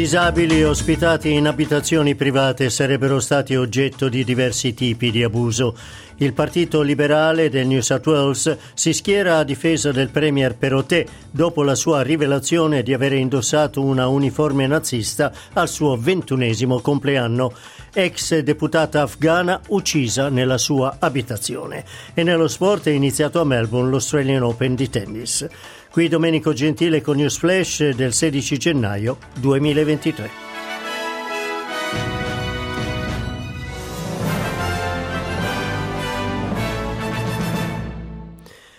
Disabili ospitati in abitazioni private sarebbero stati oggetto di diversi tipi di abuso. Il Partito Liberale del New South Wales si schiera a difesa del Premier Perottet dopo la sua rivelazione di avere indossato una uniforme nazista al suo ventunesimo compleanno. Ex deputata afghana uccisa nella sua abitazione. E nello sport è iniziato a Melbourne l'Australian Open di tennis. Qui Domenico Gentile con News Flash del 16 gennaio 2023.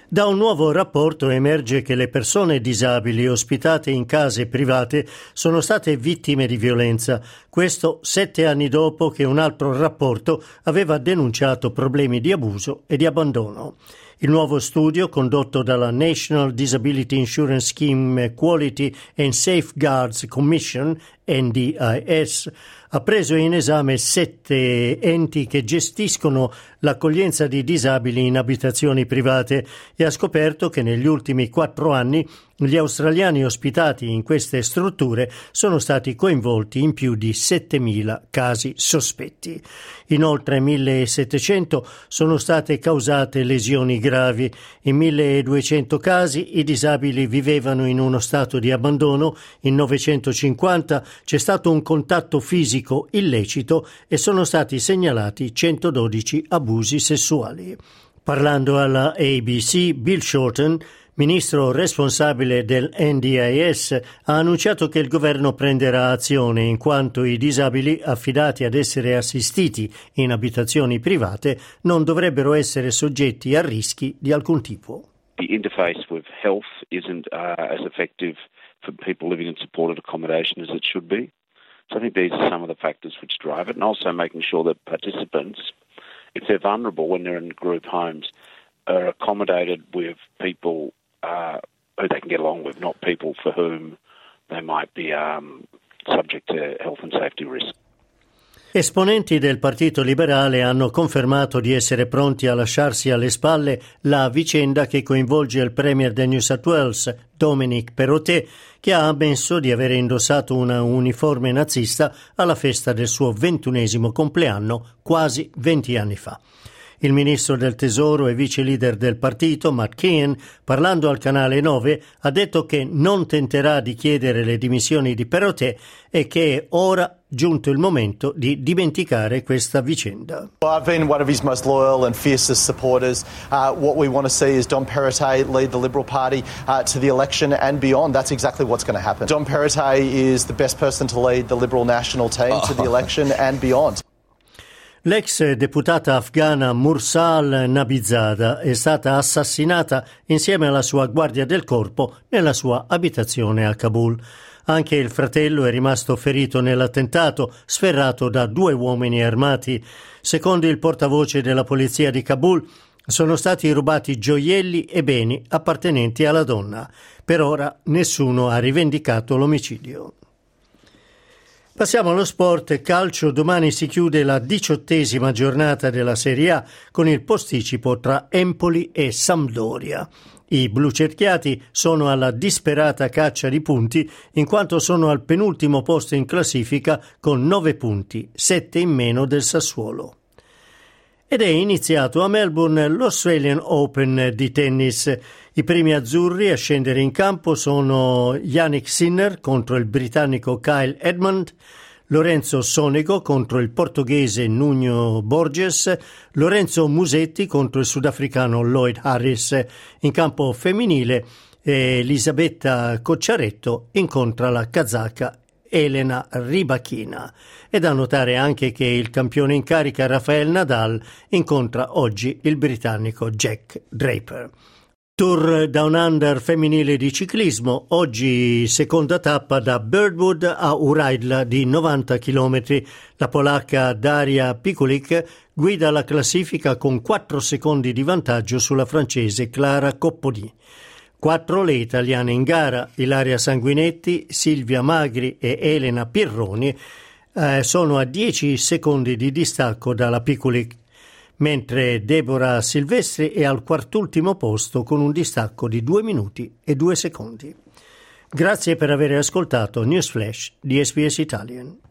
Da un nuovo rapporto emerge che le persone disabili ospitate in case private sono state vittime di violenza, questo sette anni dopo che un altro rapporto aveva denunciato problemi di abuso e di abbandono. Il nuovo studio, condotto dalla National Disability Insurance Scheme Quality and Safeguards Commission, NDIS, ha preso in esame sette enti che gestiscono l'accoglienza di disabili in abitazioni private e ha scoperto che negli ultimi quattro anni gli australiani ospitati in queste strutture sono stati coinvolti in più di 7.000 casi sospetti. In oltre 1.700 sono state causate lesioni gravi. In 1.200 casi i disabili vivevano in uno stato di abbandono, in 950 c'è stato un contatto fisico illecito e sono stati segnalati 112 abusi sessuali. Parlando alla ABC, Bill Shorten, ministro responsabile del NDIS, ha annunciato che il governo prenderà azione in quanto i disabili affidati ad essere assistiti in abitazioni private non dovrebbero essere soggetti a rischi di alcun tipo. The interface with health isn't uh, as effective for people living in supported accommodation as it should be. So I think these are some of the factors which drive it, and also making sure that participants, if they're vulnerable when they're in group homes, are accommodated with people uh, who they can get along with, not people for whom they might be um, subject to health and safety risks. Esponenti del Partito Liberale hanno confermato di essere pronti a lasciarsi alle spalle la vicenda che coinvolge il Premier del New South Wales, Dominic Perrottet, che ha ammesso di avere indossato una uniforme nazista alla festa del suo ventunesimo compleanno quasi venti anni fa. Il ministro del Tesoro e vice leader del partito, Matt Kean, parlando al canale 9, ha detto che non tenterà di chiedere le dimissioni di Perrottet e che è ora giunto il momento di dimenticare questa vicenda. I've been one of his most loyal and fiercest supporters. Uh, what we want to see is Don Perrottet lead the Liberal Party uh, to the election and beyond. That's exactly what's going to happen. Don Perrottet is the best person to lead the Liberal national team to the election and beyond. L'ex deputata afghana Mursal Nabizada è stata assassinata insieme alla sua guardia del corpo nella sua abitazione a Kabul. Anche il fratello è rimasto ferito nell'attentato, sferrato da due uomini armati. Secondo il portavoce della polizia di Kabul, sono stati rubati gioielli e beni appartenenti alla donna. Per ora nessuno ha rivendicato l'omicidio. Passiamo allo sport calcio. Domani si chiude la diciottesima giornata della Serie A con il posticipo tra Empoli e Sampdoria. I blu cerchiati sono alla disperata caccia di punti in quanto sono al penultimo posto in classifica con nove punti, sette in meno del Sassuolo. Ed è iniziato a Melbourne l'Australian Open di tennis. I primi azzurri a scendere in campo sono Yannick Sinner contro il britannico Kyle Edmund, Lorenzo Sonego contro il portoghese Nuno Borges, Lorenzo Musetti contro il sudafricano Lloyd Harris. In campo femminile Elisabetta Cocciaretto incontra la kazaka Elena Ribachina. È da notare anche che il campione in carica Rafael Nadal incontra oggi il britannico Jack Draper. Tour Down Under femminile di ciclismo, oggi seconda tappa da Birdwood a Uraidla di 90 km. La polacca Daria Pikulik guida la classifica con 4 secondi di vantaggio sulla francese Clara Copponi. Quattro le italiane in gara, Ilaria Sanguinetti, Silvia Magri e Elena Pirroni eh, sono a 10 secondi di distacco dalla Piculic, mentre Deborah Silvestri è al quartultimo posto con un distacco di 2 minuti e 2 secondi. Grazie per aver ascoltato News Flash di SBS Italian.